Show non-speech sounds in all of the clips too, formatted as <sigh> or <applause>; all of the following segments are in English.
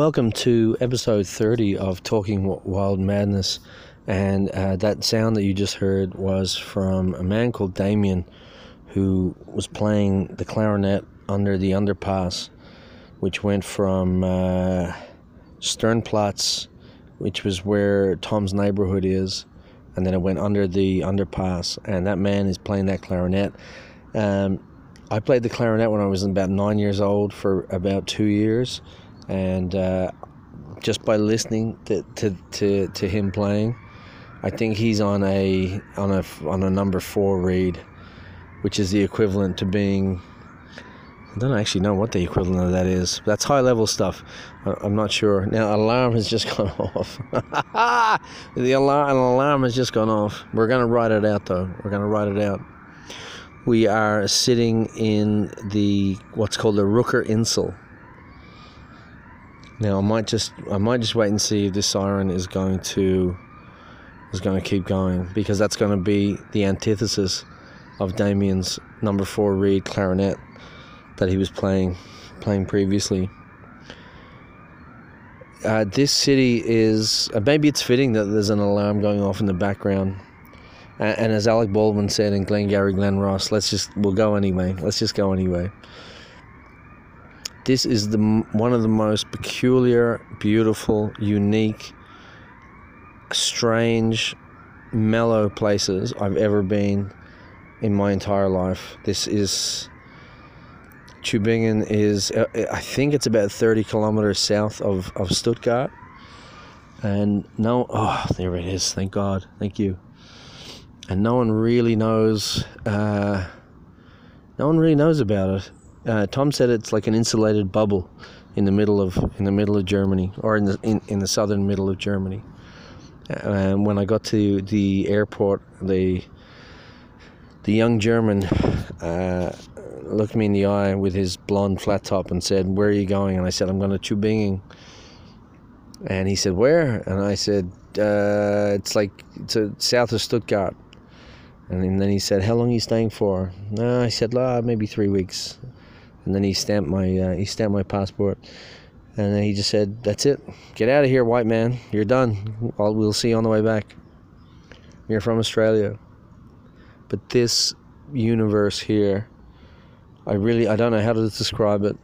Welcome to episode 30 of Talking Wild Madness. And uh, that sound that you just heard was from a man called Damien who was playing the clarinet under the underpass, which went from uh, Sternplatz, which was where Tom's neighborhood is, and then it went under the underpass. And that man is playing that clarinet. Um, I played the clarinet when I was about nine years old for about two years and uh, just by listening to, to, to, to, him playing, I think he's on a on a on a number four reed, which is the equivalent to being. I don't actually know what the equivalent of that is. That's high level stuff. I'm not sure. Now, alarm has just <laughs> gone off. <laughs> the alarm, an alarm has just gone off. We're gonna write it out though. We're gonna write it out. We are sitting in the what's called the Rooker Insel now I might just I might just wait and see if this siren is going to is going to keep going because that's going to be the antithesis of Damien's number four reed clarinet that he was playing playing previously. Uh, this city is uh, maybe it's fitting that there's an alarm going off in the background. And, and as Alec Baldwin said in Glengarry Glen Ross, let's just we'll go anyway. Let's just go anyway. This is the one of the most peculiar, beautiful, unique, strange, mellow places I've ever been in my entire life. This is Tübingen is uh, I think it's about 30 kilometers south of, of Stuttgart. And no oh there it is, thank God. Thank you. And no one really knows uh, no one really knows about it. Uh, Tom said it's like an insulated bubble in the middle of in the middle of Germany or in the in, in the southern middle of Germany. And when I got to the airport, the the young German uh, looked me in the eye with his blonde flat top and said, "Where are you going?" And I said, "I'm going to Tübingen." And he said, "Where?" And I said, uh, "It's like it's a, south of Stuttgart." And then he said, "How long are you staying for?" No, I said, "La, maybe three weeks." And then he stamped my uh, he stamped my passport, and then he just said, "That's it. Get out of here, white man. You're done. I'll, we'll see you on the way back. You're from Australia." But this universe here, I really I don't know how to describe it.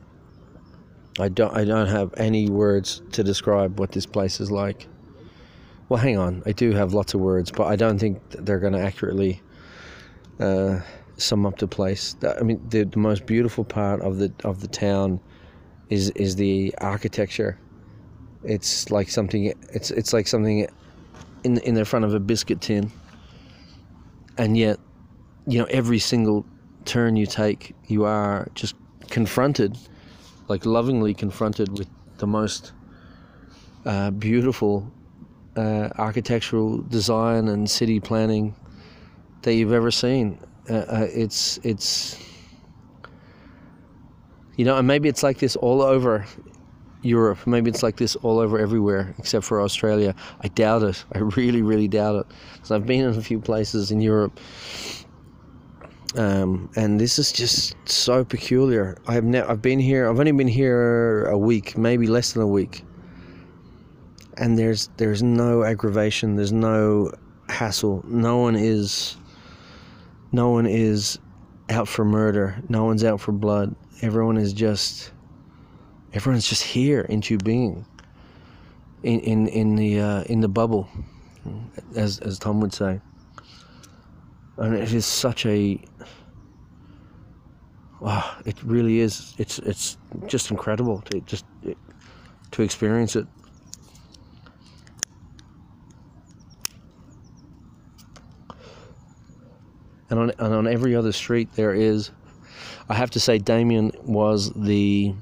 I don't I don't have any words to describe what this place is like. Well, hang on. I do have lots of words, but I don't think they're going to accurately. Uh, sum up the place. I mean, the, the most beautiful part of the of the town is is the architecture. It's like something. It's it's like something in in the front of a biscuit tin. And yet, you know, every single turn you take, you are just confronted, like lovingly confronted with the most uh, beautiful uh, architectural design and city planning that you've ever seen uh, uh, it's it's you know, and maybe it's like this all over Europe. Maybe it's like this all over everywhere except for Australia. I doubt it. I really, really doubt it. Because I've been in a few places in Europe, um, and this is just so peculiar. I have ne- I've been here. I've only been here a week, maybe less than a week, and there's there's no aggravation. There's no hassle. No one is no one is out for murder. No one's out for blood. Everyone is just everyone's just here into being In in in the uh, in the bubble, as as Tom would say. And it is such a wow, it really is. It's it's just incredible to just to experience it. And on and on every other street there is. I have to say, Damien was the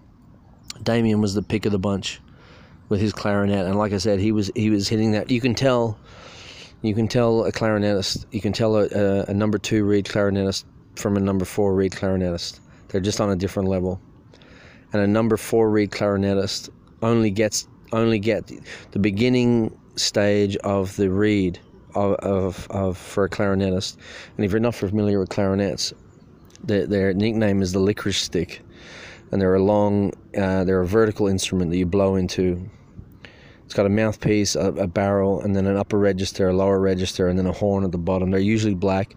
Damien was the pick of the bunch with his clarinet, and like I said, he was he was hitting that. You can tell, you can tell a clarinetist, you can tell a, a, a number two reed clarinetist from a number four reed clarinetist. They're just on a different level, and a number four reed clarinetist only gets only get the beginning stage of the reed of, of, of for a clarinetist. And if you're not familiar with clarinets, their, their nickname is the licorice stick. and they're a long, uh, they're a vertical instrument that you blow into. It's got a mouthpiece, a, a barrel, and then an upper register, a lower register, and then a horn at the bottom. They're usually black,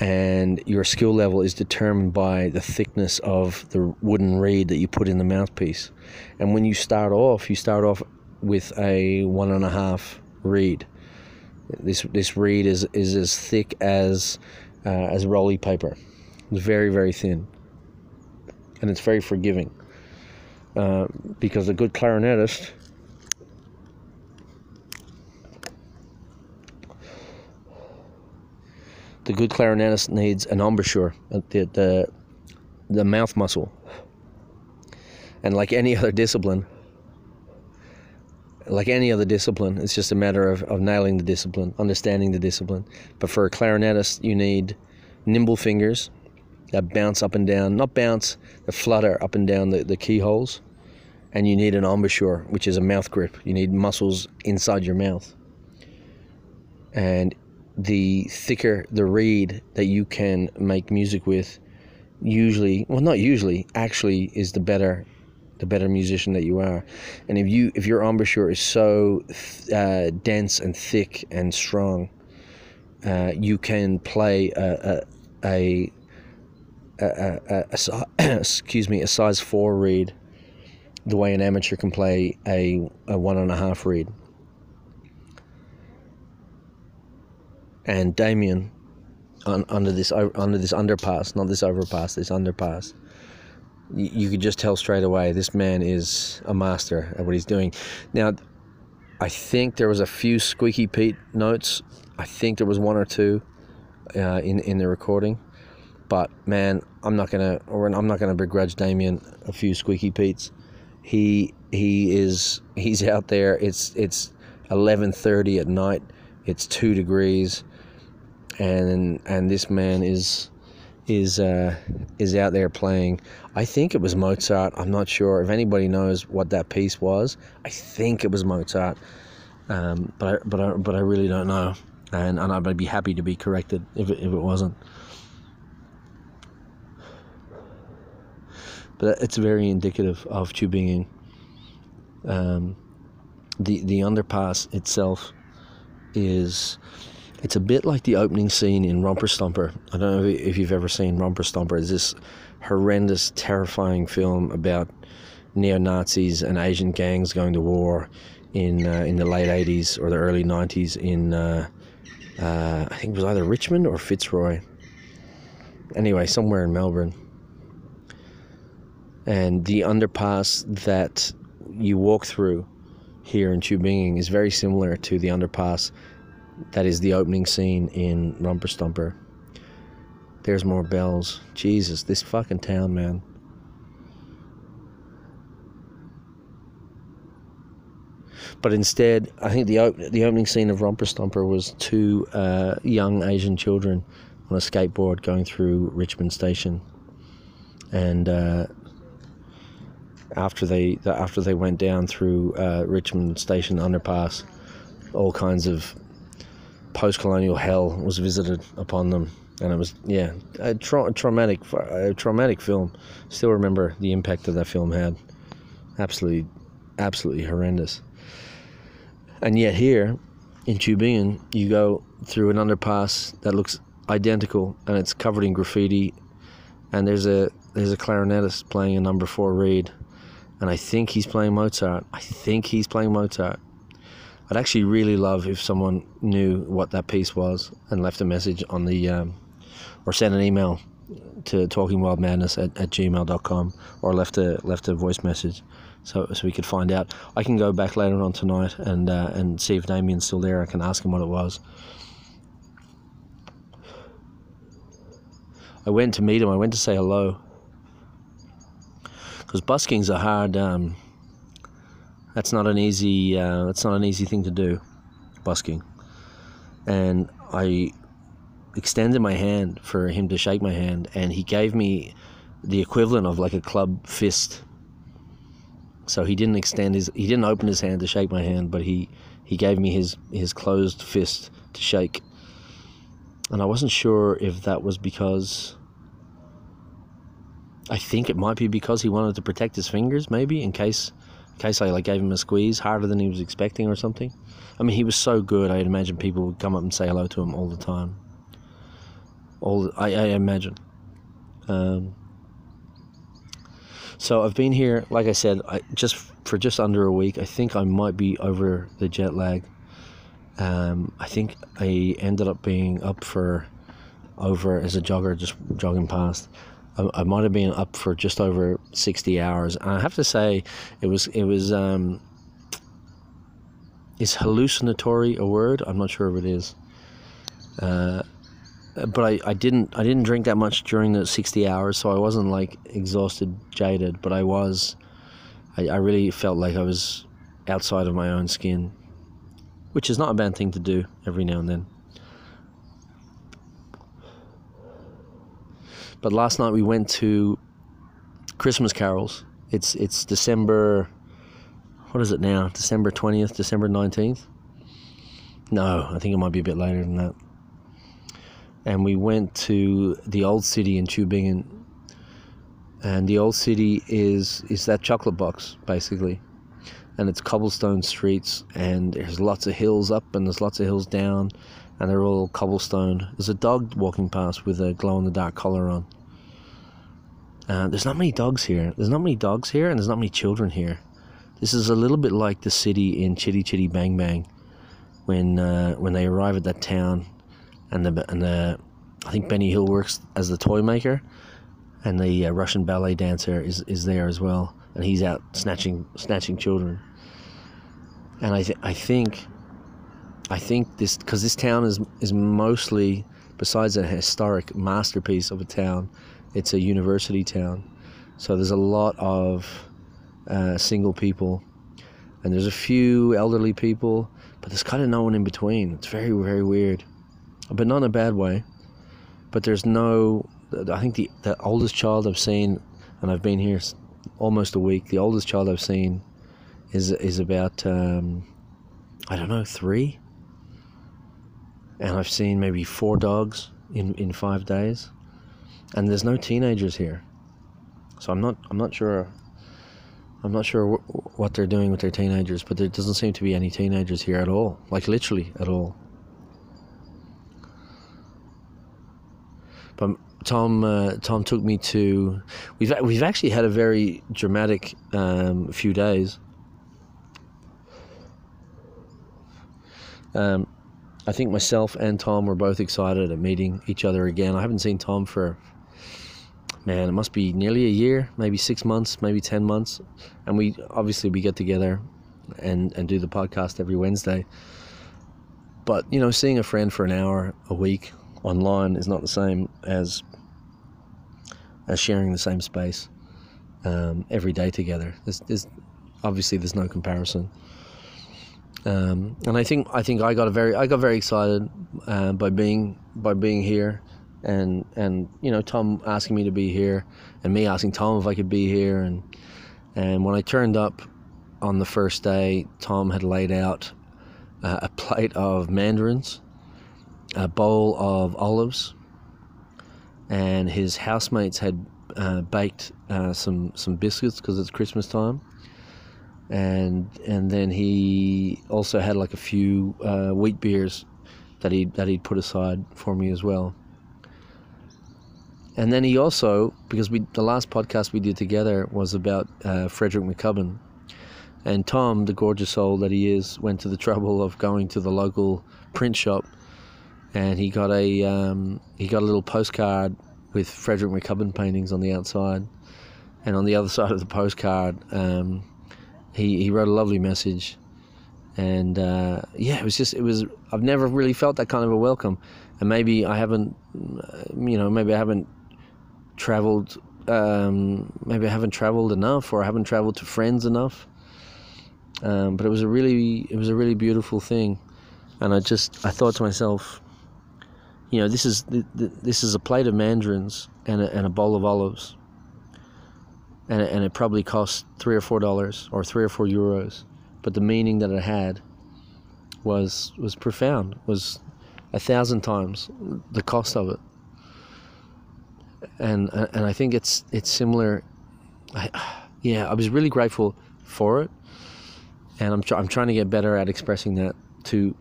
and your skill level is determined by the thickness of the wooden reed that you put in the mouthpiece. And when you start off, you start off with a one and a half reed. This this reed is is as thick as uh, as rolly paper. It's very very thin, and it's very forgiving. Uh, because a good clarinetist the good clarinetist needs an embouchure, uh, the, the, the mouth muscle. And like any other discipline, like any other discipline, it's just a matter of, of nailing the discipline, understanding the discipline. But for a clarinetist, you need nimble fingers that bounce up and down, not bounce, that flutter up and down the, the keyholes. And you need an embouchure, which is a mouth grip. You need muscles inside your mouth. And the thicker the reed that you can make music with, usually, well, not usually, actually is the better the better musician that you are. And if you if your embouchure is so uh, dense and thick and strong, uh, you can play a a, a, a, a <coughs> excuse me a size four reed, the way an amateur can play a, a one and a half reed. And Damien, on, under this under this underpass, not this overpass, this underpass you could just tell straight away this man is a master at what he's doing. Now, I think there was a few Squeaky Pete notes. I think there was one or two uh, in in the recording, but man, I'm not gonna or I'm not gonna begrudge Damien a few Squeaky Pete's. He he is he's out there. It's it's 11:30 at night. It's two degrees, and and this man is is uh, is out there playing. I think it was Mozart. I'm not sure if anybody knows what that piece was. I think it was Mozart, um, but I, but I, but I really don't know, and and I'd be happy to be corrected if it, if it wasn't. But it's very indicative of Tübingen. Um, the the underpass itself is it's a bit like the opening scene in Romper Stomper. I don't know if you've ever seen Romper Stomper. It's this horrendous, terrifying film about neo Nazis and Asian gangs going to war in uh, in the late '80s or the early '90s in uh, uh, I think it was either Richmond or Fitzroy. Anyway, somewhere in Melbourne. And the underpass that you walk through here in Tübingen is very similar to the underpass that is the opening scene in Romper Stomper. There's more bells. Jesus, this fucking town, man. But instead, I think the op- the opening scene of Romper Stomper was two uh, young Asian children on a skateboard going through Richmond Station, and uh, after they after they went down through uh, Richmond Station underpass, all kinds of post-colonial hell was visited upon them, and it was yeah a tra- traumatic a traumatic film. Still remember the impact that that film had. Absolutely, absolutely horrendous. And yet here in Tübingen, you go through an underpass that looks identical, and it's covered in graffiti, and there's a there's a clarinetist playing a number four reed, and I think he's playing Mozart. I think he's playing Mozart I'd actually really love if someone knew what that piece was and left a message on the, um, or sent an email to talkingwildmadness at, at gmail.com or left a left a voice message so so we could find out. I can go back later on tonight and uh, and see if Damien's still there. I can ask him what it was. I went to meet him. I went to say hello because busking's a hard um, that's not an easy. Uh, that's not an easy thing to do, busking. And I extended my hand for him to shake my hand, and he gave me the equivalent of like a club fist. So he didn't extend his. He didn't open his hand to shake my hand, but he he gave me his his closed fist to shake. And I wasn't sure if that was because I think it might be because he wanted to protect his fingers, maybe in case, case I like gave him a squeeze harder than he was expecting or something. I mean, he was so good. I'd imagine people would come up and say hello to him all the time. All I, I imagine. Um, so I've been here, like I said, I, just for just under a week. I think I might be over the jet lag. Um, I think I ended up being up for over as a jogger, just jogging past. I, I might have been up for just over sixty hours. And I have to say, it was it was um, is hallucinatory a word? I'm not sure if it is. Uh, but I, I didn't I didn't drink that much during the 60 hours, so I wasn't like exhausted, jaded, but I was I, I really felt like I was outside of my own skin, which is not a bad thing to do every now and then. But last night we went to Christmas carols. It's it's December what is it now? December 20th, December 19th? No, I think it might be a bit later than that. And we went to the old city in Tubingen. And the old city is is that chocolate box basically. And it's cobblestone streets and there's lots of hills up and there's lots of hills down and they're all cobblestone. There's a dog walking past with a glow in the dark collar on. Uh, there's not many dogs here. There's not many dogs here, and there's not many children here. This is a little bit like the city in Chitty Chitty Bang Bang, when uh, when they arrive at that town, and the and the I think Benny Hill works as the toy maker, and the uh, Russian ballet dancer is, is there as well, and he's out snatching snatching children. And I th- I think I think this because this town is is mostly besides a historic masterpiece of a town, it's a university town, so there's a lot of uh, single people, and there's a few elderly people, but there's kind of no one in between. It's very very weird, but not in a bad way. But there's no. I think the the oldest child I've seen, and I've been here almost a week. The oldest child I've seen is is about um, I don't know three, and I've seen maybe four dogs in in five days, and there's no teenagers here, so I'm not I'm not sure I'm not sure wh- what they're doing with their teenagers, but there doesn't seem to be any teenagers here at all. Like literally at all. But Tom, uh, Tom took me to. We've we've actually had a very dramatic um, few days. Um, I think myself and Tom were both excited at meeting each other again. I haven't seen Tom for man, it must be nearly a year, maybe six months, maybe ten months, and we obviously we get together and and do the podcast every Wednesday. But you know, seeing a friend for an hour a week online is not the same as as sharing the same space um, every day together. There's, there's obviously there's no comparison. Um, and I think I think I got a very I got very excited uh, by being by being here and and you know Tom asking me to be here, and me asking Tom if I could be here, and and when I turned up on the first day, Tom had laid out uh, a plate of mandarins, a bowl of olives, and his housemates had uh, baked uh, some some biscuits because it's Christmas time. And and then he also had like a few uh, wheat beers that he that he'd put aside for me as well. And then he also, because we the last podcast we did together was about uh, Frederick McCubbin, and Tom, the gorgeous soul that he is, went to the <laughs> trouble of going to the local print shop, and he got a um, he got a little postcard with Frederick McCubbin paintings on the outside, and on the other <laughs> side of the postcard, um, he he wrote a lovely message, and uh, yeah, it was just it was I've never really felt that kind of a welcome, and maybe I haven't, uh, you know, maybe I haven't traveled um, maybe I haven't traveled enough or I haven't traveled to friends enough. Um, but it was a really it was a really beautiful thing. And I just I thought to myself you know this is this is a plate of mandarins and a, and a bowl of olives and it, and it probably cost three or four dollars or three or four euros but the meaning that it had was was profound was a thousand times the cost of it and and I think it's it's similar. I, yeah, I was really grateful for it, and I'm tr- I'm trying to get better at expressing that to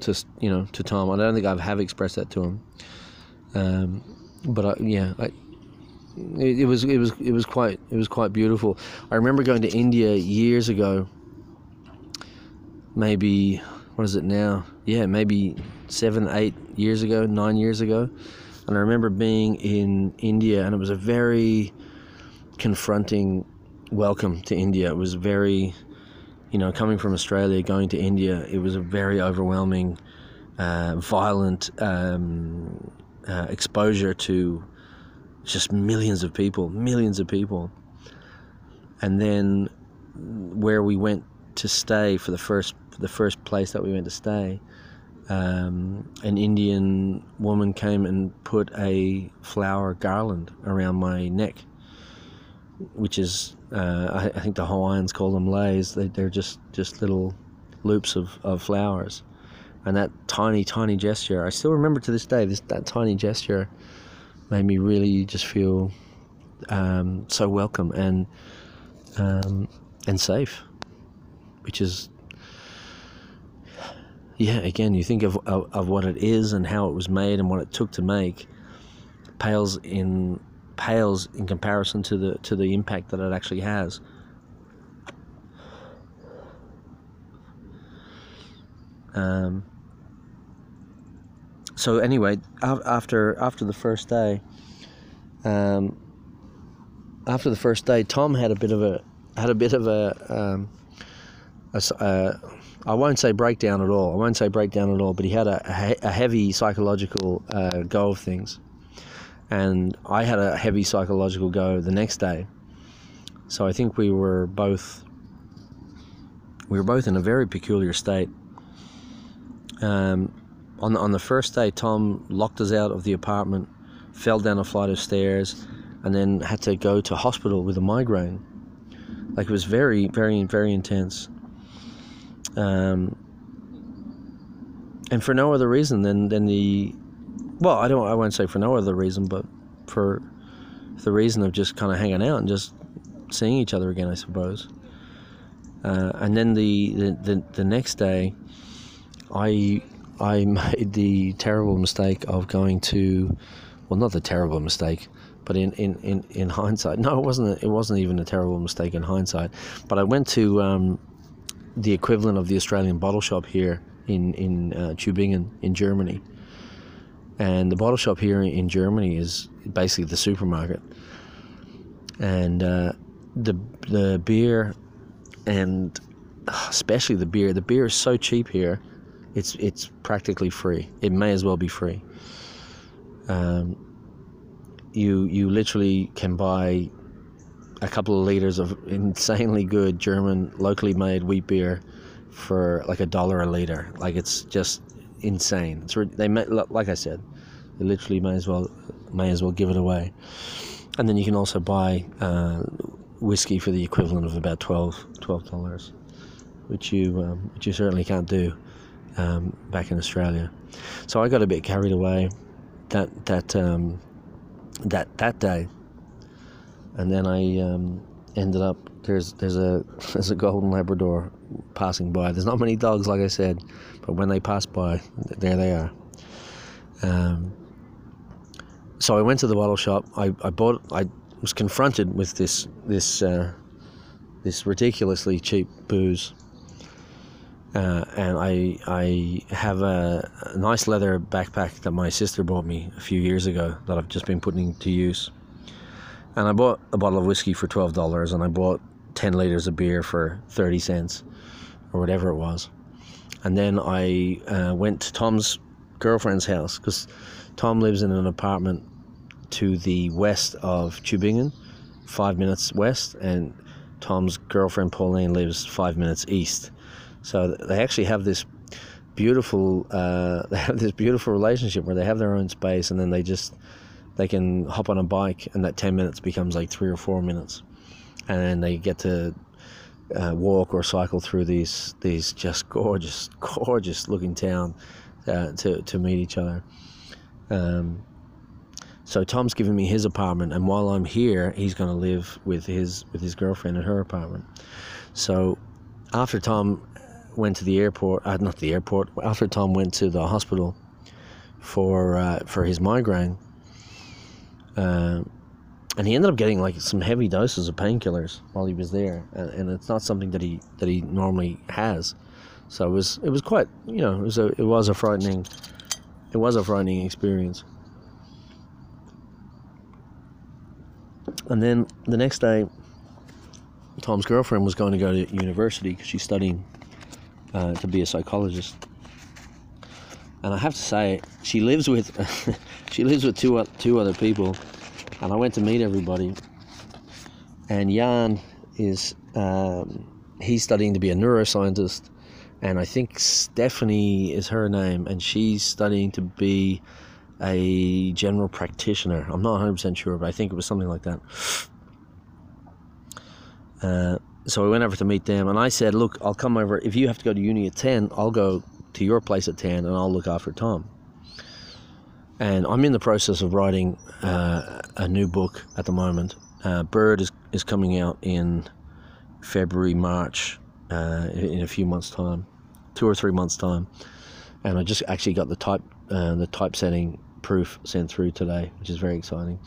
to you know to Tom. I don't think I have expressed that to him. Um, but I, yeah, I, it, it was it was it was quite it was quite beautiful. I remember going to India years ago. Maybe what is it now? Yeah, maybe seven, eight years ago, nine years ago, and I remember being in India, and it was a very confronting welcome to India. It was very, you know, coming from Australia, going to India, it was a very overwhelming, uh, violent um, uh, exposure to just millions of people, millions of people. And then where we went to stay for the first the first place that we went to stay, um, an Indian woman came and put a flower garland around my neck, which is uh, I, I, think the Hawaiians call them leis. They, they're just just little loops of, of flowers, and that tiny tiny gesture I still remember to this day. This that tiny gesture made me really just feel um, so welcome and um, and safe, which is yeah. Again, you think of, of, of what it is and how it was made and what it took to make pales in pales in comparison to the to the impact that it actually has. Um, so anyway, after after the first day, um, after the first day, Tom had a bit of a had a bit of a, um, I won't say breakdown at all. I won't say breakdown at all, but he had a, a heavy psychological uh, go of things, and I had a heavy psychological go the next day. So I think we were both we were both in a very peculiar state. Um, on the, on the first day, Tom locked us out of the apartment, fell down a flight of stairs, and then had to go to hospital with a migraine. Like it was very, very, very intense. Um, and for no other reason than, than the, well, I don't, I won't say for no other reason, but for the reason of just kind of hanging out and just seeing each other again, I suppose. Uh, and then the, the, the, the next day, I I <laughs> made the terrible mistake of going to, well, not the terrible mistake, but in, in, in, in <laughs> hindsight, no, it wasn't. It wasn't even a terrible mistake in hindsight. But I went to um, the equivalent of the Australian bottle shop here in in uh, Tübingen in Germany, and the bottle shop here in Germany is basically the supermarket, and uh, the the beer, and <sighs> especially the beer. The beer is so cheap here it's it's practically free. It may as well be free. Um, you you literally can buy a couple of liters of <laughs> insanely good German locally made wheat beer for like a dollar a liter. Like it's just insane. It's they may, like I said, they literally may as well may as well give it away. And then you can also buy uh, whiskey for the equivalent of about 12 dollars, which you um, which you certainly can't do um, back in Australia. So I got a bit carried away that that um, that that day, and then I um, ended up there's there's a <laughs> there's a golden Labrador passing by. There's not many dogs, like I said, but when they pass by, there they are. Um, so I went to the bottle shop. I, I bought. I was confronted with this this uh, this ridiculously cheap booze uh, and I I have a, a, nice leather backpack that my sister bought me a few years ago that I've just been putting to use. And I bought a bottle of whiskey for twelve dollars, and I bought ten liters of beer for thirty cents, or whatever it was. And then I uh, went to Tom's girlfriend's house because Tom lives in an apartment to the west of Tübingen, five minutes west, and Tom's girlfriend Pauline lives five minutes east. So they actually have this beautiful uh, <laughs> they have this beautiful relationship where they have their own space and then they just they can hop on a bike and that 10 minutes becomes like three or four minutes and they get to uh, walk or cycle through these these just gorgeous <laughs> gorgeous looking town uh, to, to meet each other um, So Tom's giving me his apartment, and while I'm here, he's going to live with his with his girlfriend in her apartment. So after Tom went to the airport, uh, not the airport, after Tom went to the hospital for uh, for his migraine, uh, and he ended up getting like some heavy doses of painkillers while he was there, and, and it's not something that he that he normally has. So it was it was quite you know it was a it was a frightening it was a frightening experience. And then the next day, Tom's girlfriend was going to go to university because she's studying uh, to be a psychologist. And I have to say, she lives with <laughs> she lives with two two other people, and I went to meet everybody. And Jan is um, he's studying to be a neuroscientist, and I think Stephanie is her name, and she's studying to be a general practitioner. I'm not 100% sure, but I think it was something like that. Uh, so I went over to meet them, and I said, "Look, I'll come over. If you have to go to uni at ten, I'll go to your place at ten, and I'll look after Tom." And I'm in the process of writing uh, a new book at the moment. Uh, Bird is is coming out in February, March, uh, in a few months' time, two or three months' time, and I just actually got the type uh, the typesetting proof sent through today, which is very exciting.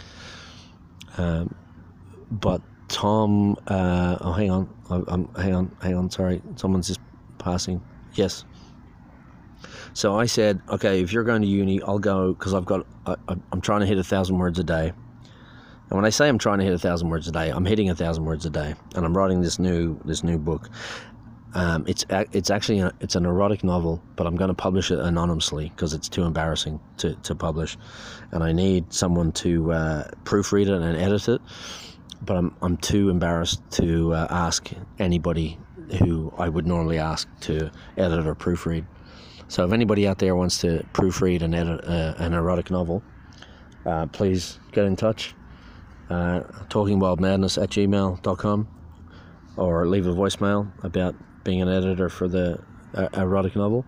Um, but Tom, uh, oh, hang on, I'm, hang on, hang on, sorry, someone's just passing. Yes. So I said, okay, if you're going to uni, I'll go because I've got, I, I'm trying to hit a thousand words a day. And when I say I'm trying to hit a thousand words a day, I'm hitting a thousand words a day, and I'm writing this new this new book. Um, it's it's actually a, it's an erotic novel, but I'm going to publish it anonymously because it's too embarrassing to, to publish, and I need someone to uh, proofread it and edit it but I'm, I'm too embarrassed to uh, ask anybody who I would normally ask to edit or proofread. So if anybody out there wants to proofread and edit uh, an erotic novel, uh, please get in touch. Uh, talkingwildmadness at gmail.com or leave a voicemail about being an editor for the uh, erotic novel.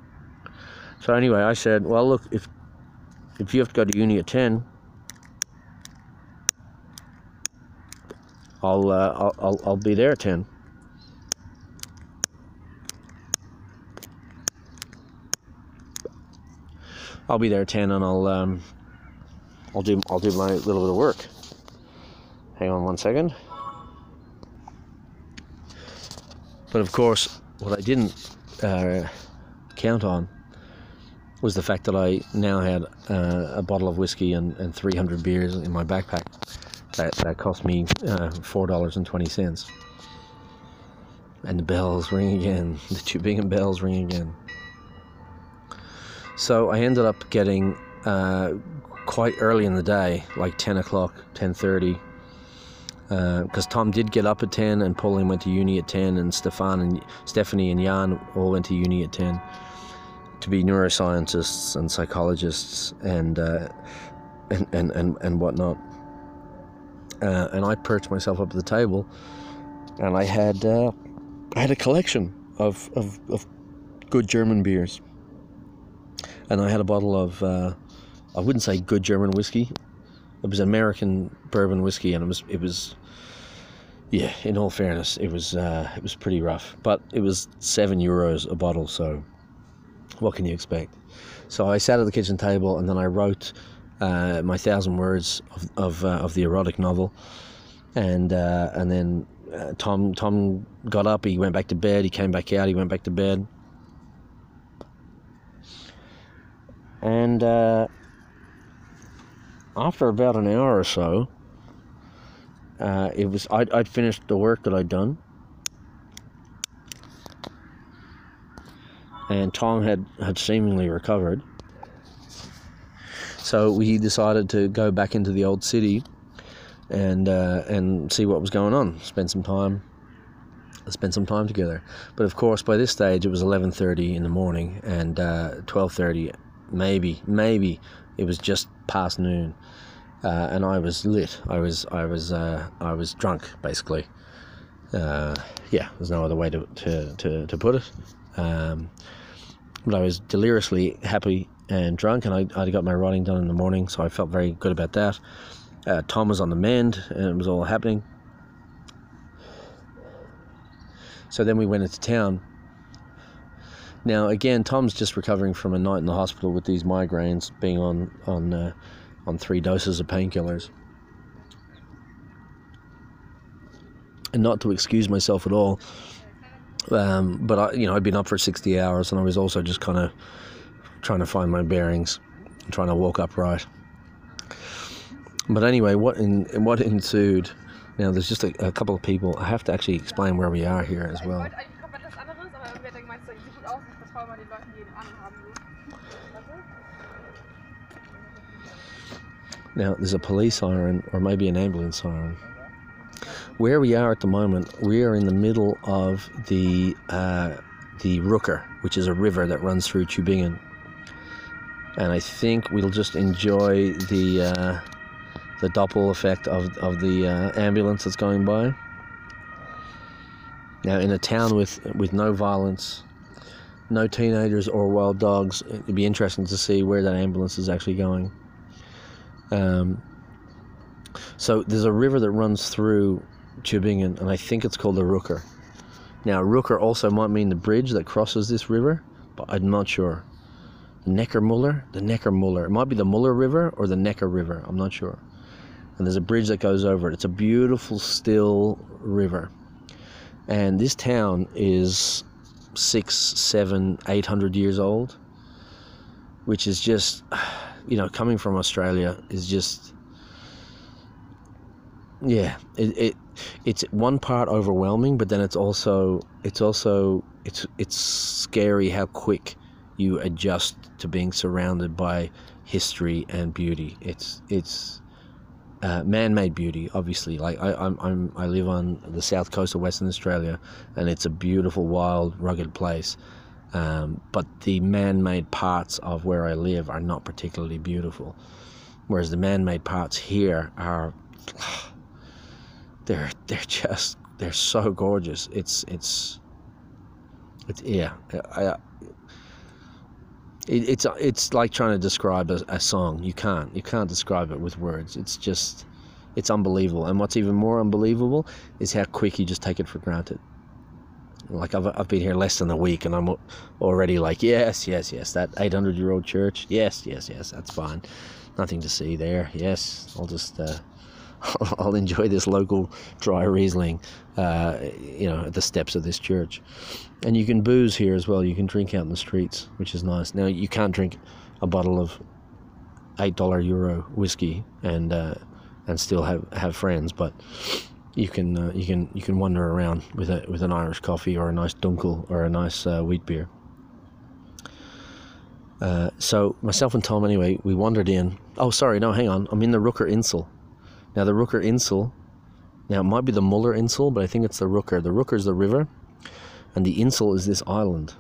So anyway, I said, well, look, if if you have to go to uni at 10, I'll, uh, I'll, I'll, I'll be there at 10. I'll be there at 10 and I'll, um, I'll do, I'll do my little bit of work. Hang on one second. But of course, what I didn't uh, count on was the fact that I now had uh, a bottle of whiskey and, and 300 beers in my backpack that, that cost me uh, $4.20. And the bells ring again. <laughs> The Tubingen bells ring again. So I ended up getting uh, quite early in the day, like 10 o'clock, 10.30, because uh, Tom did get up at 10 and Pauline went to uni at 10 and Stefan and Stephanie and Jan all went to uni at 10 to be neuroscientists and psychologists and, uh, and, and, and, and whatnot uh, and I perched myself up at the table, and I had uh, I had a collection of, of, of good German beers, and I had a bottle of uh, I wouldn't say good German whiskey, it was American bourbon whiskey, and it was it was yeah. In all fairness, it was uh, it was pretty rough, but it was seven euros a bottle, so what can you expect? So I sat at the kitchen table, and then I wrote uh, my thousand words of of, uh, of the erotic novel, and uh, and then uh, Tom Tom got up. He went back to bed. He came back out. He went back to bed, and uh, after about an hour or so, uh, it was I'd, I'd finished the work that I'd done. And Tom had, had seemingly recovered so we decided to go back into the old city and uh, and see what was going on. Spend some time, spend some time together. But of course, by this stage, it was eleven thirty in the morning and uh, twelve thirty, maybe maybe it was just past noon, uh, and I was lit. I was I was uh, I was drunk basically. Uh, yeah, there's no other way to to, to, to put it. Um, but I was deliriously happy and drunk, and I I got my writing done in the morning, so I felt very good about that. Uh, Tom was on the mend, and it was all happening. So then we went into town. Now again, Tom's just recovering from a night in the hospital with these migraines, being on on uh, on three doses of painkillers. And not to excuse myself at all, um, but I, you know, I'd been up for sixty hours, and I was also just kind of trying to find my bearings, trying to walk upright. But anyway, what in what ensued? Now, there's just a, a couple of people. I have to actually explain where we are here as well. Now, there's a police siren or maybe an ambulance siren. Where we are at the moment, we are in the middle of the uh, the Rooker, which is a river that runs through Tübingen, and I think we'll just enjoy the uh, the Doppler effect of of the uh, ambulance that's going by. Now, in a town with with no violence, no teenagers or wild dogs, it'd be interesting to see where that ambulance is actually going. Um, so there's a river that runs through Tübingen, and I think it's called the Rooker. Now, Rooker also might mean the bridge that crosses this river, but I'm not sure. Neckarmuller? The Neckarmuller. It might be the Muller River or the Neckar River. I'm not sure. And there's a bridge that goes over it. It's a beautiful, still river. And this town is six, seven, eight hundred years old, which is just, <sighs> you know, coming from Australia is just, yeah, it, it it's one part overwhelming, but then it's also it's also it's it's scary how quick you adjust to being surrounded by history and beauty. It's it's uh, man-made beauty, obviously. Like I, I'm, I'm, I live on the south coast of Western Australia, and it's a beautiful, wild, rugged place. Um, but the man-made parts of where I live are not particularly beautiful, whereas the man-made parts here are, they're they're just they're so gorgeous. It's it's it's yeah. I, it, it's it's like trying to describe a, a song. You can't you can't describe it with words. It's just it's unbelievable. And what's even more unbelievable is how quick you just take it for granted. Like I've I've been here less than a week, and I'm already like yes yes yes that 800 year old church yes yes yes that's fine. Nothing to see there. Yes, I'll just. Uh, <laughs> I'll enjoy this local dry Riesling, uh, you know, at the steps of this church. And you can booze here as well. You can drink out in the streets, which is nice. Now you can't drink a bottle of $8 euro whiskey and uh, and still have have friends, but you can uh, you can you can wander around with a with an Irish coffee or a nice dunkel or a nice uh, wheat beer. Uh, so myself and Tom, anyway, we wandered in. Oh, sorry, no, hang on. I'm in the Rooker Insel. Now the Rooker Insel, now it might be the Muller Insel, but I think it's the Rooker. The Rooker is the river, and the Insel is this island.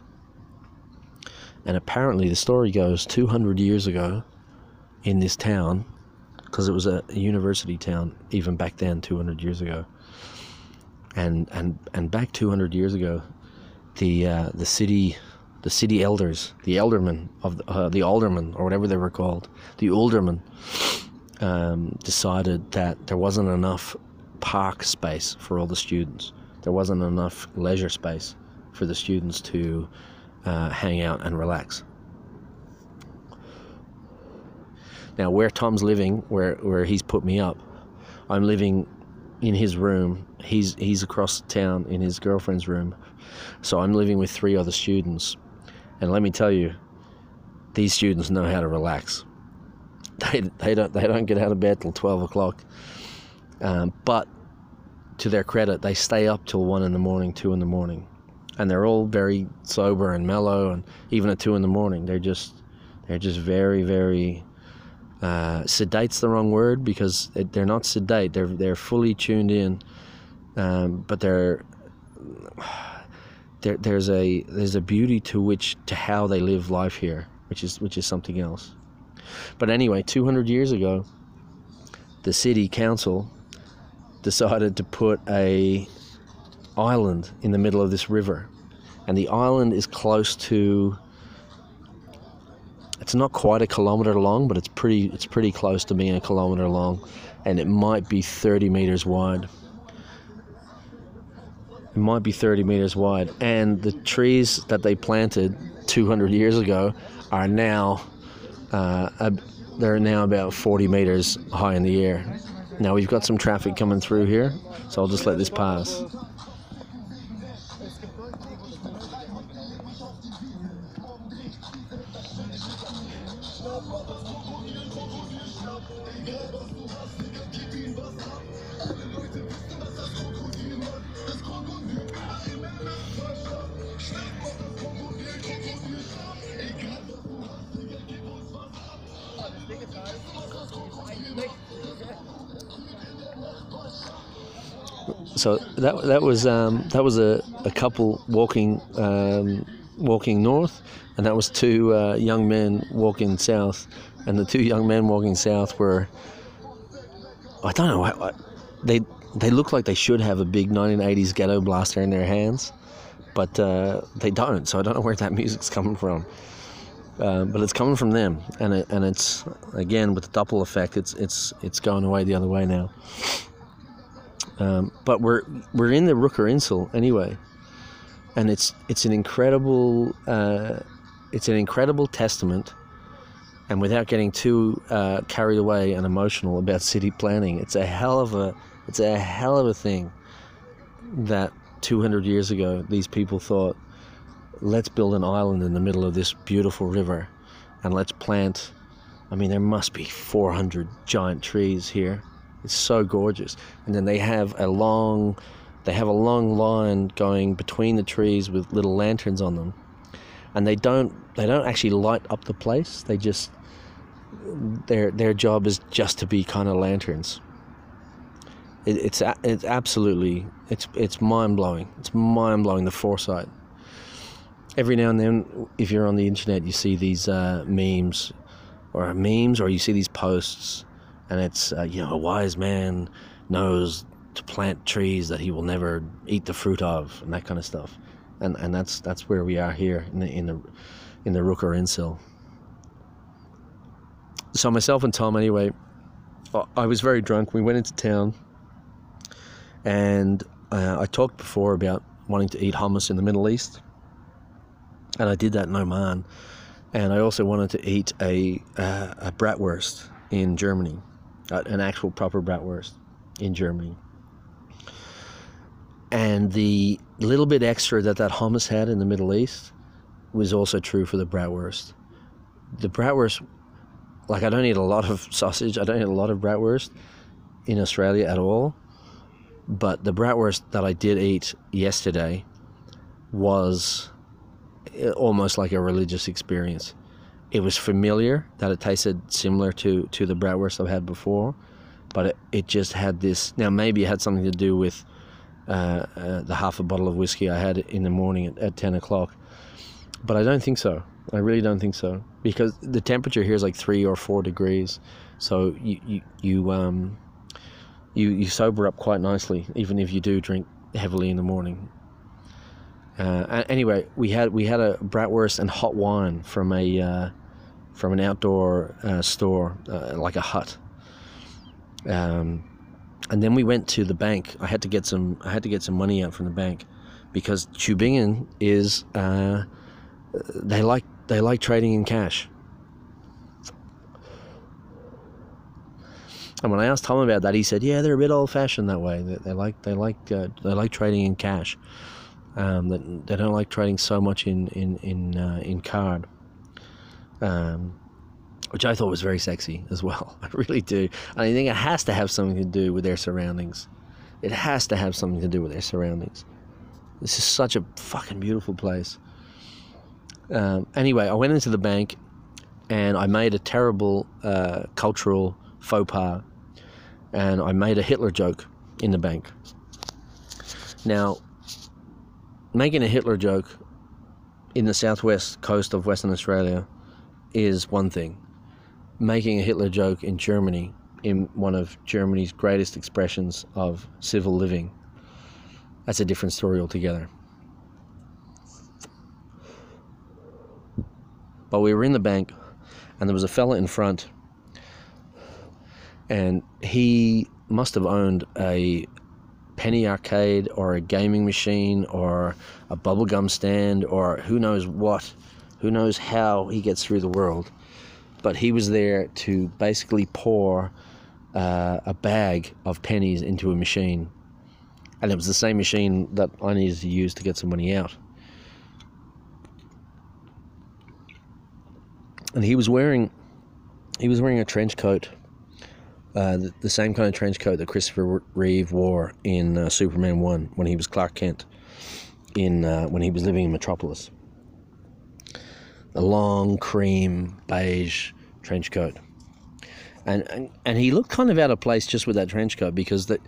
And apparently, the story goes 200 years ago in this town, because it was a, a university town even back then, 200 years ago. And and and back 200 years ago, the uh, the city the city elders, the aldermen of the, uh, the aldermen or whatever they were called, the aldermen um, decided that there wasn't enough park space for all the students. There wasn't enough leisure space for the students to uh, hang out and relax. Now, where Tom's living, where, where he's put me up, I'm living in his room. He's he's across town in his girlfriend's room, so I'm living with three other students. And let me tell you, these students know how to relax they, they don't they don't get out of bed till twelve o'clock. Um, but to their credit, they stay up till one in the morning, two in the morning, and they're all very sober and mellow. And even at two in the morning, they're just they're just very very uh, sedate's the wrong word because they're not sedate. They're they're fully tuned in, um, but they're <sighs> there, there's a there's a beauty to which to how they live life here, which is which is something else. But anyway, 200 years ago, the city council decided to put a island in the middle of this river, and the island is close to it's not quite a kilometer long, but it's pretty it's pretty close to being a kilometer long, and it might be 30 meters wide. It might be 30 meters wide, and the trees that they planted 200 years ago are now uh, they're now about 40 meters high in the air. Now we've got some traffic coming through here, so I'll just let this pass. So that that was um, that was a, a couple walking um, walking north, and that was two uh, young men walking south, and the two young men walking south were I don't know I, I, they they look like they should have a big 1980s ghetto blaster in their hands, but uh, they don't. So I don't know where that music's coming from. Uh, but it's coming from them, and it, and it's again with the Doppler effect. It's it's it's going away the other way now. Um, but we're we're in the Rooker Insel anyway, and it's it's an incredible uh, it's an incredible testament. And without getting too uh, carried away and emotional about city planning, it's a hell of a it's a hell of a thing that 200 years ago these people thought, let's build an island in the middle of this beautiful river, and let's plant. I mean, there must be 400 giant trees here. It's so gorgeous. And then they have a long, they have a long line going between the trees with little lanterns on them, and they don't they don't actually light up the place. They just their their job is just to be kind of lanterns. It, it's it's absolutely it's it's mind blowing. It's mind blowing the foresight. Every now and then, if you're on the internet, you see these uh, memes, or memes, or you see these posts, and it's uh, you know a wise man knows to plant trees that he will never eat the fruit of, and that kind of stuff, and and that's that's where we are here in the in the in the Rooker Insel. So myself and Tom, anyway, I- was very drunk. We went into town, and uh, I talked before about wanting to eat hummus in the Middle East, and I did that in Oman, and I also wanted to eat a uh, a bratwurst in Germany, an actual proper bratwurst in Germany. And the little bit extra that that hummus had in the Middle East was also true for the bratwurst. The bratwurst, like I don't eat a lot of <laughs> sausage, I don't eat a lot of bratwurst in Australia at all, but the bratwurst that I did eat yesterday was uh, almost like a religious experience. It was familiar that it tasted similar to, to the bratwurst I've had before, but it, it just had this. Now, maybe it had something to do with uh, uh, the half a bottle of whiskey I had in the morning at, at 10 o'clock, but I don't think so. I really don't think so because the temperature here is like three or four degrees, so you you, you um you you sober up quite nicely even if you do drink heavily in the morning. Uh, anyway, we had we had a bratwurst and hot wine from a uh, from an outdoor uh, store, uh, like a hut. Um, and then we went to the bank. I had to get some I had to get some money out from the bank because Tübingen is uh, they like they like trading in cash. And when I asked Tom about that, he said, "Yeah, they're a bit old-fashioned that way. They, they like they like uh, they like trading in cash. Um, they, they don't like trading so much in in in uh, in card." Um, which I thought was very sexy as well. <laughs> I really do. And I think it has to have something to do with their surroundings. It has to have something to do with their surroundings. This is such a fucking beautiful place. Um, anyway, I went into the bank and I made a terrible uh, cultural faux pas and I made a Hitler joke in the bank. Now, making a Hitler joke in the southwest coast of Western Australia is one thing. Making a Hitler joke in Germany, in one of Germany's greatest expressions of civil living, that's a different story altogether. But we were in the bank, and there was a fella in front, and he must have owned a penny arcade or a gaming machine or a bubblegum stand or who knows what, who knows how he gets through the world. But he was there to basically pour uh, a bag of pennies into a machine. And it was the same machine that I needed to use to get some money out. And he was wearing he was wearing a trench coat uh, the, the, same kind of trench coat that Christopher Reeve wore in uh, Superman 1 when he was Clark Kent in uh, when he was living in Metropolis. A long cream beige trench coat. And, and and he looked kind of out of place just with that trench coat because that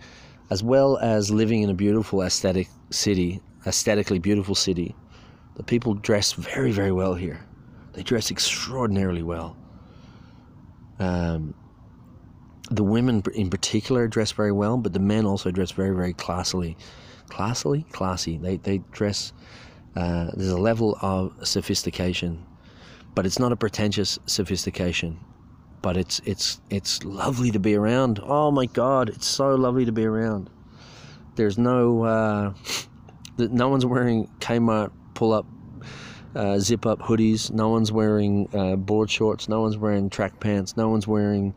as well as living in a beautiful aesthetic city, aesthetically beautiful city, the people dress very very well here. They dress extraordinarily well. Um, the women in particular dress very well, but the men also dress very, very classily. Classily? Classy. They, they dress, uh, there's a level of sophistication, but it's not a pretentious sophistication. But it's it's it's lovely to be around. Oh my God, it's so lovely to be around. There's no uh, no one's wearing Kmart pull up uh, zip up hoodies. No one's wearing uh, board shorts. No one's wearing track pants. No one's wearing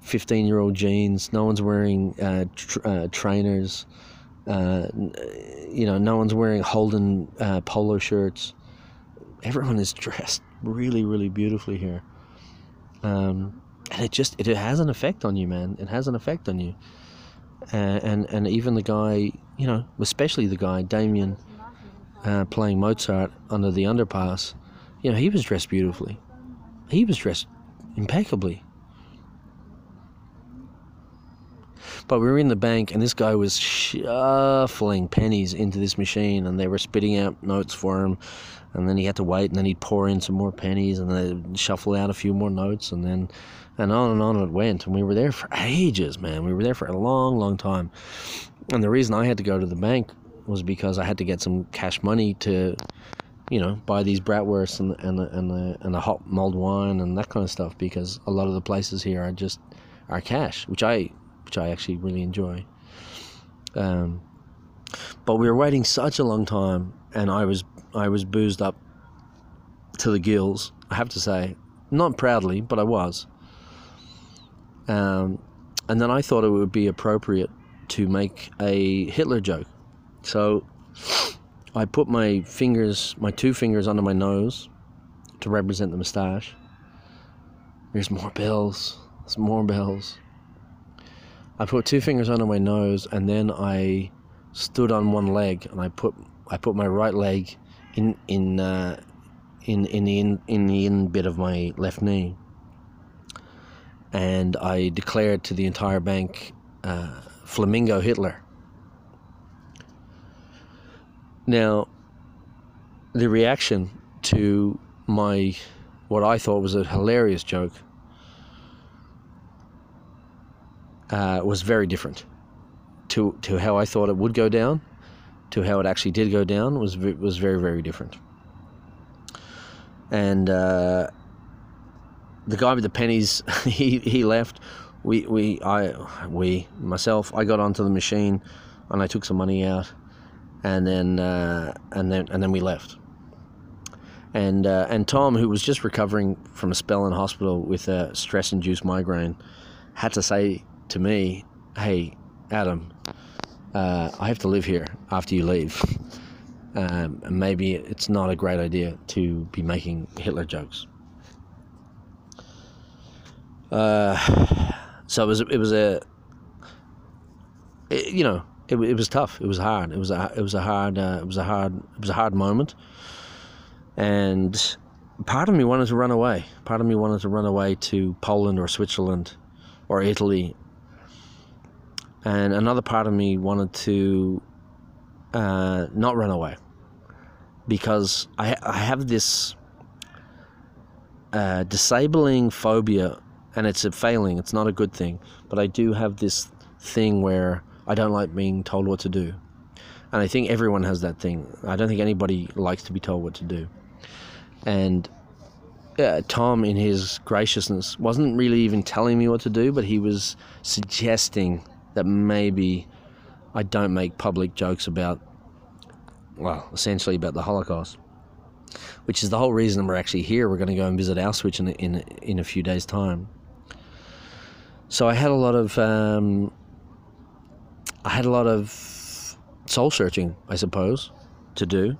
15 year old jeans. No one's wearing uh, tr- uh, trainers. Uh, you know, no one's wearing Holden uh, polo shirts. Everyone is <laughs> dressed really, really beautifully here. Um, and it just it has an effect on you, man. It has an effect on you. and and even the guy, you know, especially the guy Damien, uh, playing Mozart under the underpass, you know, he was dressed beautifully. He was dressed impeccably. But we were in the bank, and this guy was shuffling pennies into this machine, and they were spitting out notes for him. And then he had to wait, and then he'd pour in some more pennies, and then shuffle out a few more notes, and then, and on and on it went. And we were there for ages, man. We were there for a long, long time. And the reason I had to go to the bank was because I had to get some cash money to, you know, buy these bratwursts and and and the and the hot mulled wine and that kind of stuff. Because a lot of the places here are just are cash, which I which I actually really enjoy. Um, but we were waiting such a long time, and I was I was boozed up to the gills. I have to say, not proudly, but I was. Um, and then I thought it would be appropriate to make a Hitler joke. So I put my fingers, my two fingers, under my nose to represent the moustache. There's more bells. There's more bells. I put two fingers under my nose and then I stood on one leg and I put I put my right leg in in uh, in in the in, in the in bit of my left knee and I declared to the entire bank uh, Flamingo Hitler. Now, the reaction to my what I thought was a hilarious joke uh, was very different to to how I thought it would go down, to how it actually did go down was was very very different. And uh, the guy with the pennies, <laughs> he he left. We we I we myself I got onto the machine, and I took some money out, and then uh, and then and then we left. And uh, and Tom, who was just recovering from a spell in hospital with a stress-induced migraine, had to say to me, hey, Adam, uh, I have to live here after you leave. <laughs> Um, maybe it's not a great idea to be making Hitler jokes. Uh, so it was it was a it, you know it, it was tough. It was hard. It was a it was a hard uh, it was a hard it was a hard moment, and part of me wanted to run away. Part of me wanted to run away to Poland or Switzerland or Italy and another part of me wanted to uh, not run away because I, I have this uh, disabling phobia, and it's a failing. It's not a good thing, but I do have this thing where I don't like being told what to do, and I think everyone has that thing. I don't think anybody likes to be told what to do, and uh, Tom, in his graciousness, wasn't really even telling me what to do, but he was suggesting that maybe I don't make public jokes about, well, essentially about the Holocaust, which is the whole reason we're actually here. We're going to go and visit Auschwitz in in in a few days' time. So I had a lot of um, I had a lot of soul searching, I suppose, to do,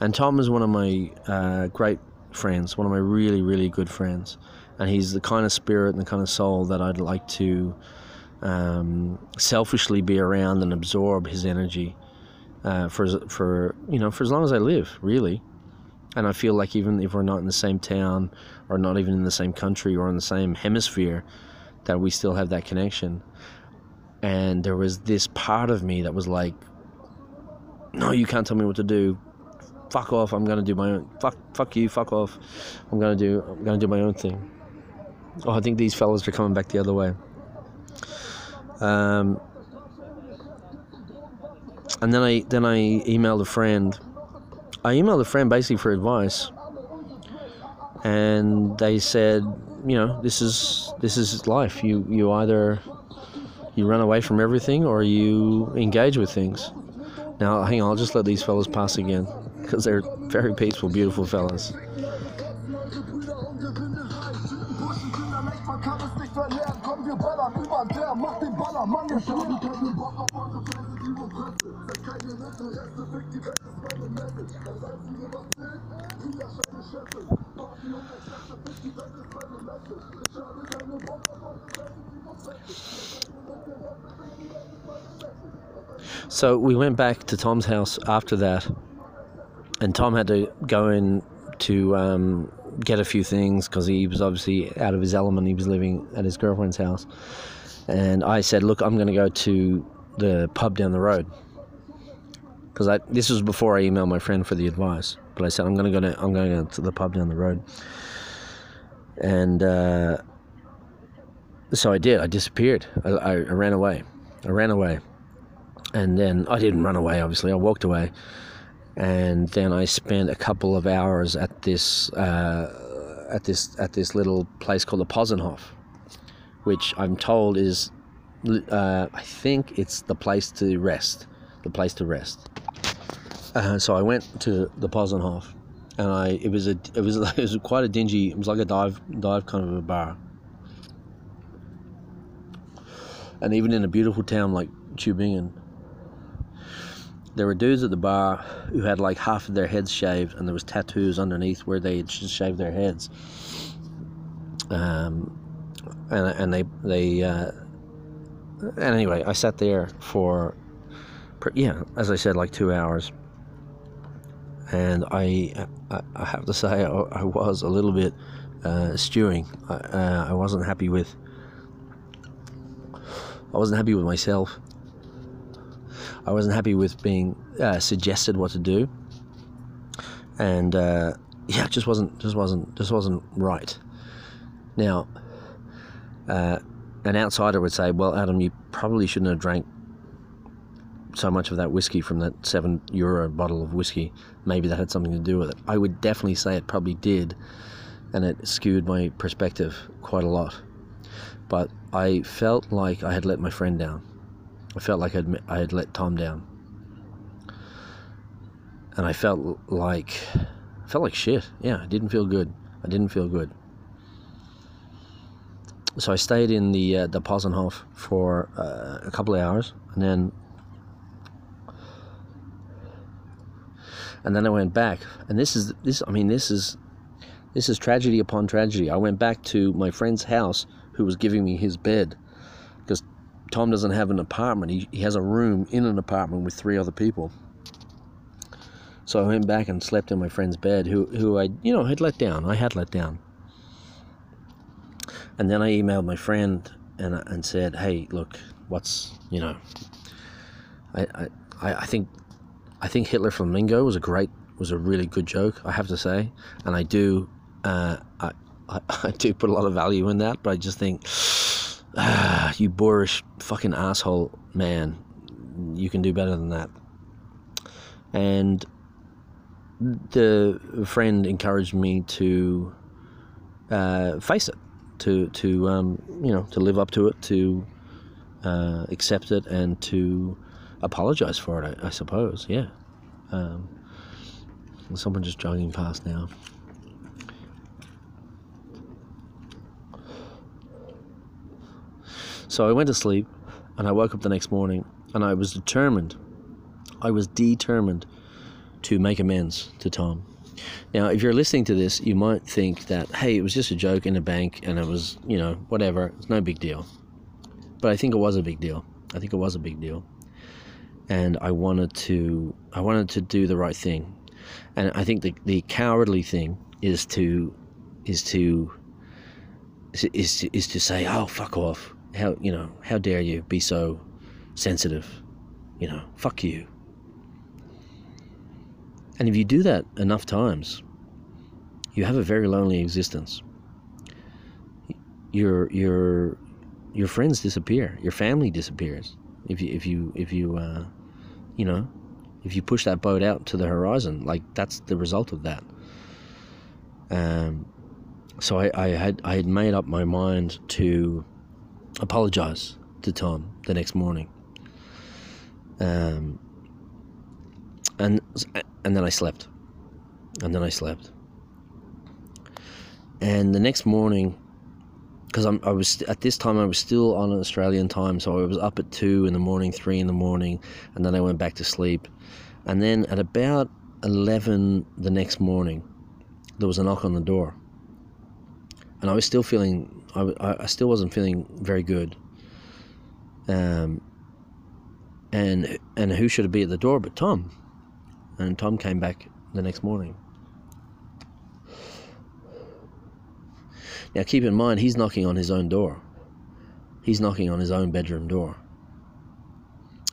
and Tom is one of my uh, great friends, one of my really, really good friends. And he's the kind of spirit and the kind of soul that I'd like to um, selfishly be around and absorb his energy uh, for, for, you know, for as long as I live, really. And I feel like even if we're not in the same town or not even in the same country or in the same hemisphere, that we still have that connection. And there was this part of me that was like, no, you can't tell me what to do fuck off. I'm gonna do my own. Fuck, fuck you. Fuck off. I'm gonna do. I'm gonna do my own thing. Oh, I think these fellas are coming back the other way. Um, and then I then I emailed a friend. I emailed a friend basically for advice, and they said, you know, this is this is life. You you either you run away from everything or you engage with things. Now, hang on, I'll just let these fellas pass again because they're very peaceful, beautiful fellas. So we went back to Tom's house after that, and Tom had to go in to um, get a few things because he was obviously out of his element. He was living at his girlfriend's house, and I said, "Look, I'm going to go to the pub down the road." Because this was before I emailed my friend for the advice, but I said I'm going to go to I'm going to, go to the pub down the road, and uh, so I did. I disappeared. I, I, I ran away. I ran away and then I didn't run away. Obviously, I walked away, and then I spent a couple of hours at this uh, at this at this little place called the Posenhof, which I'm told is uh, I think it's the place to rest, the place to rest. Uh, so I went to the Posenhof, and I it was a it was <laughs> it was quite a dingy. It was like a dive dive kind of a bar. And even in a beautiful town like Tübingen, there were dudes at the bar who had like half of their heads shaved, and there was tattoos underneath where they had just shaved their heads. Um, and and they they uh, and anyway, I sat there for yeah, as I said, like two hours, and I I, I have to say I, I, was a little bit uh, stewing. I, uh, I wasn't happy with. I wasn't happy with myself. I wasn't happy with being uh, suggested what to do, and uh, yeah, it just wasn't just wasn't just wasn't right. Now, uh, an outsider would say, "Well, Adam, you probably shouldn't have drank so much of that whiskey from that seven euro bottle of whiskey. Maybe that had something to do with it." I would definitely say it probably did, and it skewed my perspective quite a lot. But I felt like I had let my friend down. I felt like I'd, I had let Tom down. And I felt like I felt like shit. Yeah, I didn't feel good. I didn't feel good. So I stayed in the uh, the Possenhof for uh, a couple of hours, and then and then I went back. And this is this. I mean, this is this is tragedy upon tragedy. I went back to my friend's house, who was giving me his bed, Tom doesn't have an apartment. He, he has a room in an apartment with three other people. So I went back and slept in my friend's bed, who, who I, you know, had let down. I had let down. And then I emailed my friend and, and said, hey, look, what's, you know, I, I, I think, I think Hitler Flamingo was a great, was a really good joke, I have to say. And I do, uh, I, I, <laughs> I do put a lot of value in that, but I just think, ah, <sighs> you boorish fucking asshole man, you can do better than that. And the friend encouraged me to uh, face it, to to um, you know to live up to it, to uh, accept it, and to apologize for it. I, I suppose, yeah. Um, someone just jogging past now. So I went to sleep, and I woke up the next morning, and I was determined. I was determined to make amends to Tom. Now, if you're listening to this, you might think that, hey, it was just a joke in a bank and it was, you know, whatever. It's no big deal. But I think it was a big deal. I think it was a big deal. And I wanted to I wanted to do the right thing. And I think the, the cowardly thing is to is to is to, is to say, "Oh, fuck off. How, you know, how dare you be so sensitive? You know, fuck you." And if you do that enough times, you have a very lonely existence. Your your your friends disappear. Your family disappears. If you if you if you uh, you know if you push that boat out to the horizon, like that's the result of that. Um, so I, I had I had made up my mind to apologize to Tom the next morning. Um, and and then I slept, and then I slept, and the next morning, because I was at this time I was still on Australian time, so I was up at two in the morning, three in the morning, and then I went back to sleep, and then at about eleven the next morning, there was a knock on the door, and I was still feeling I, I still wasn't feeling very good. Um, and and who should be at the door but Tom? And Tom came back the next morning. Now, keep in mind, he's knocking on his own door. He's knocking on his own bedroom door.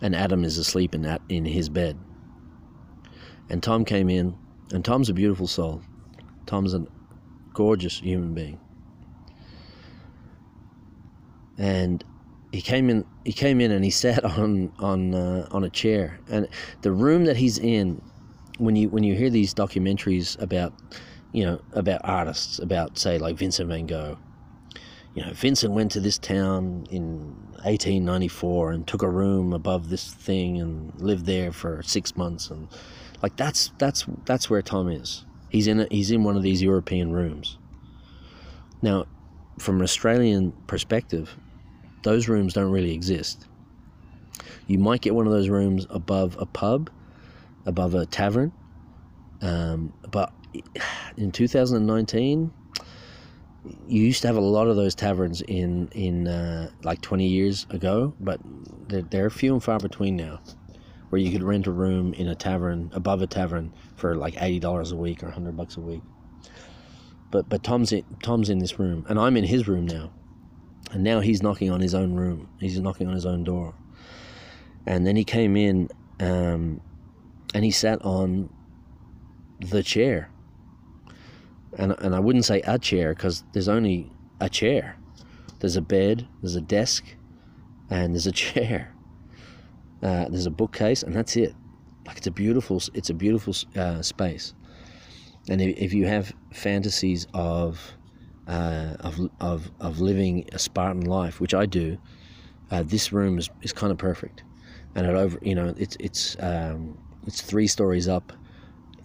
And Adam is asleep in that in his bed. And Tom came in, and Tom's a beautiful soul. Tom's a gorgeous human being. And he came in. He came in and he <laughs> sat on on uh, on a chair. And the room that he's in when you when you hear these documentaries about you know about artists about say like Vincent van Gogh you know Vincent went to this town in 1894 and took a room above this thing and lived there for 6 months and like that's that's that's where Tom is he's in a, he's in one of these European rooms now from an Australian perspective those rooms don't really exist you might get one of those rooms above a pub above a tavern. Um, but in 2019, you used to have a lot of those taverns in in uh, like 20 years ago, but they're, they're few and far between now, where you could rent a room in a tavern above a tavern for like eighty dollars a week or hundred bucks a week. But but Tom's in, Tom's in this room, and I'm in his room now, and now he's knocking on his own room. He's knocking on his own door, and then he came in. Um, and he sat on the chair. And, and I wouldn't say a chair because there's only a chair. There's a bed, there's a desk, and there's a <laughs> chair. Uh, there's a bookcase, and that's it. Like it's a beautiful, it's a beautiful uh, space. And if, if you have fantasies of, uh, of of of living a Spartan life, which I do, uh, this room is, is kind of perfect. And it over, you know, it's it's um, it's three stories up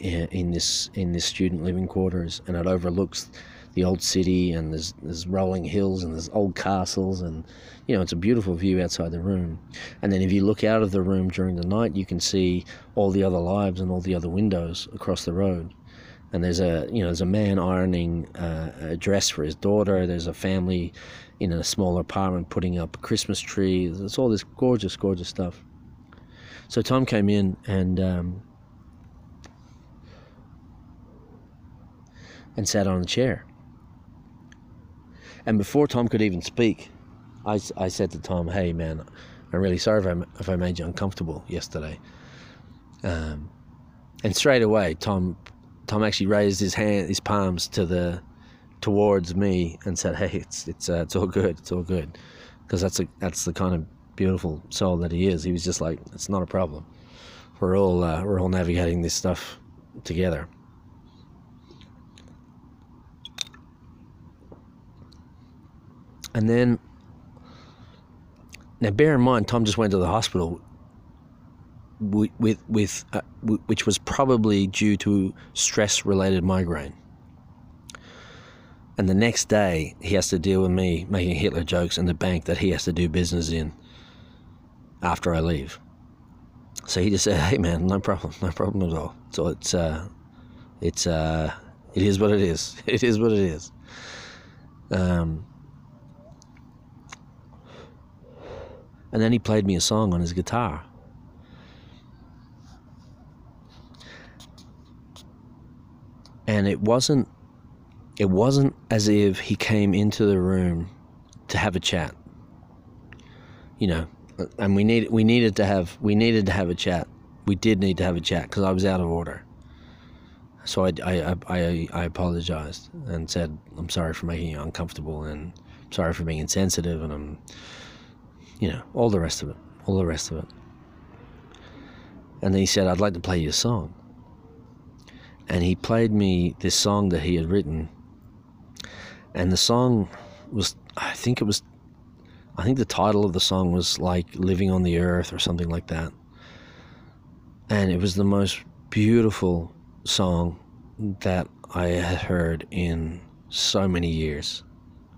in this in this student living quarters, and it overlooks the old city, and there's there's rolling hills, and there's old castles, and you know it's a beautiful view outside the room. And then if you look out of the room during the night, you can see all the other lives and all the other windows across the road. And there's a you know there's a man ironing uh, a dress for his daughter. There's a family in a small apartment putting up a Christmas tree. There's all this gorgeous, gorgeous stuff. So Tom came in and um, and sat on a chair. And before Tom could even speak, I, I said to Tom, "Hey man, I'm really sorry if I, if I made you uncomfortable yesterday." Um, and straight away, Tom Tom actually raised his hand, his palms to the towards me and said, "Hey, it's it's uh, it's all good, it's all good," because that's a that's the kind of beautiful soul that he is, he was just like, it's not a problem. We're all uh, we're all navigating this stuff together. And then, now bear in mind, Tom just went to the hospital with, with, uh, w- which was probably due to stress related migraine. And the next day, he has to deal with me making Hitler jokes in the bank that he has to do business in after I leave. So he just said, "Hey, man, no problem, no problem at all." So it's, uh, it's, uh, it is what it is. <laughs> It is what it is. Um, and then he played me a song on his guitar. And it wasn't it wasn't as if he came into the room to have a chat. You know, and we need we needed to have we needed to have a chat. We did need to have a chat because I was out of order. So I, I, I, I apologized and said I'm sorry for making you uncomfortable and sorry for being insensitive and I'm, you know, all the rest of it, all the rest of it. And then he said I'd like to play you a song. And he played me this song that he had written. And the song was I think it was I think the title of the song was like Living on the Earth or something like that. And it was the most beautiful song that I had heard in so many years.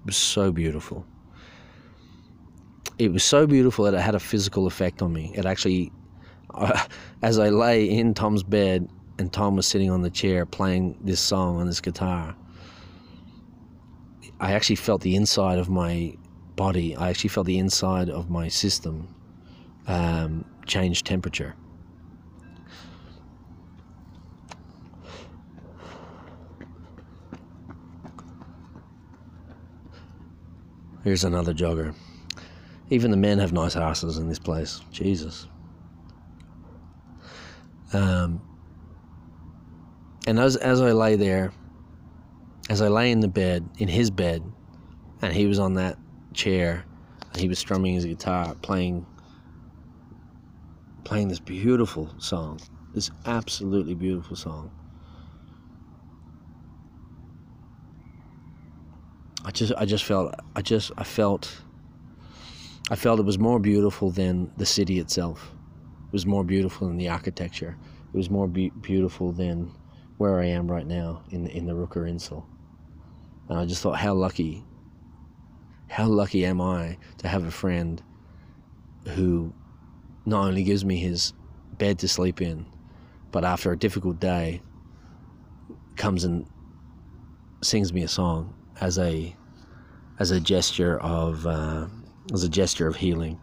It was so beautiful. It was so beautiful that it had a physical effect on me. It actually, <laughs> as I lay in Tom's bed and Tom was sitting on the chair playing this song on his guitar, I actually felt the inside of my body, I actually felt the inside of my system um, change temperature. Here's another jogger. Even the men have nice asses in this place. Jesus. Um, and as as I lay there, as I lay in the bed, in his bed, and he was on that chair, and he was strumming his guitar, playing playing this beautiful song, this absolutely beautiful song. I just I just felt I just I felt I felt it was more beautiful than the city itself. It was more beautiful than the architecture. It was more be- beautiful than where I am right now in in the Rooker Insel. And I just thought how lucky how lucky am I to have a friend who not only gives me his bed to sleep in, but after a difficult day comes and sings me a song as a as a gesture of uh, as a gesture of healing.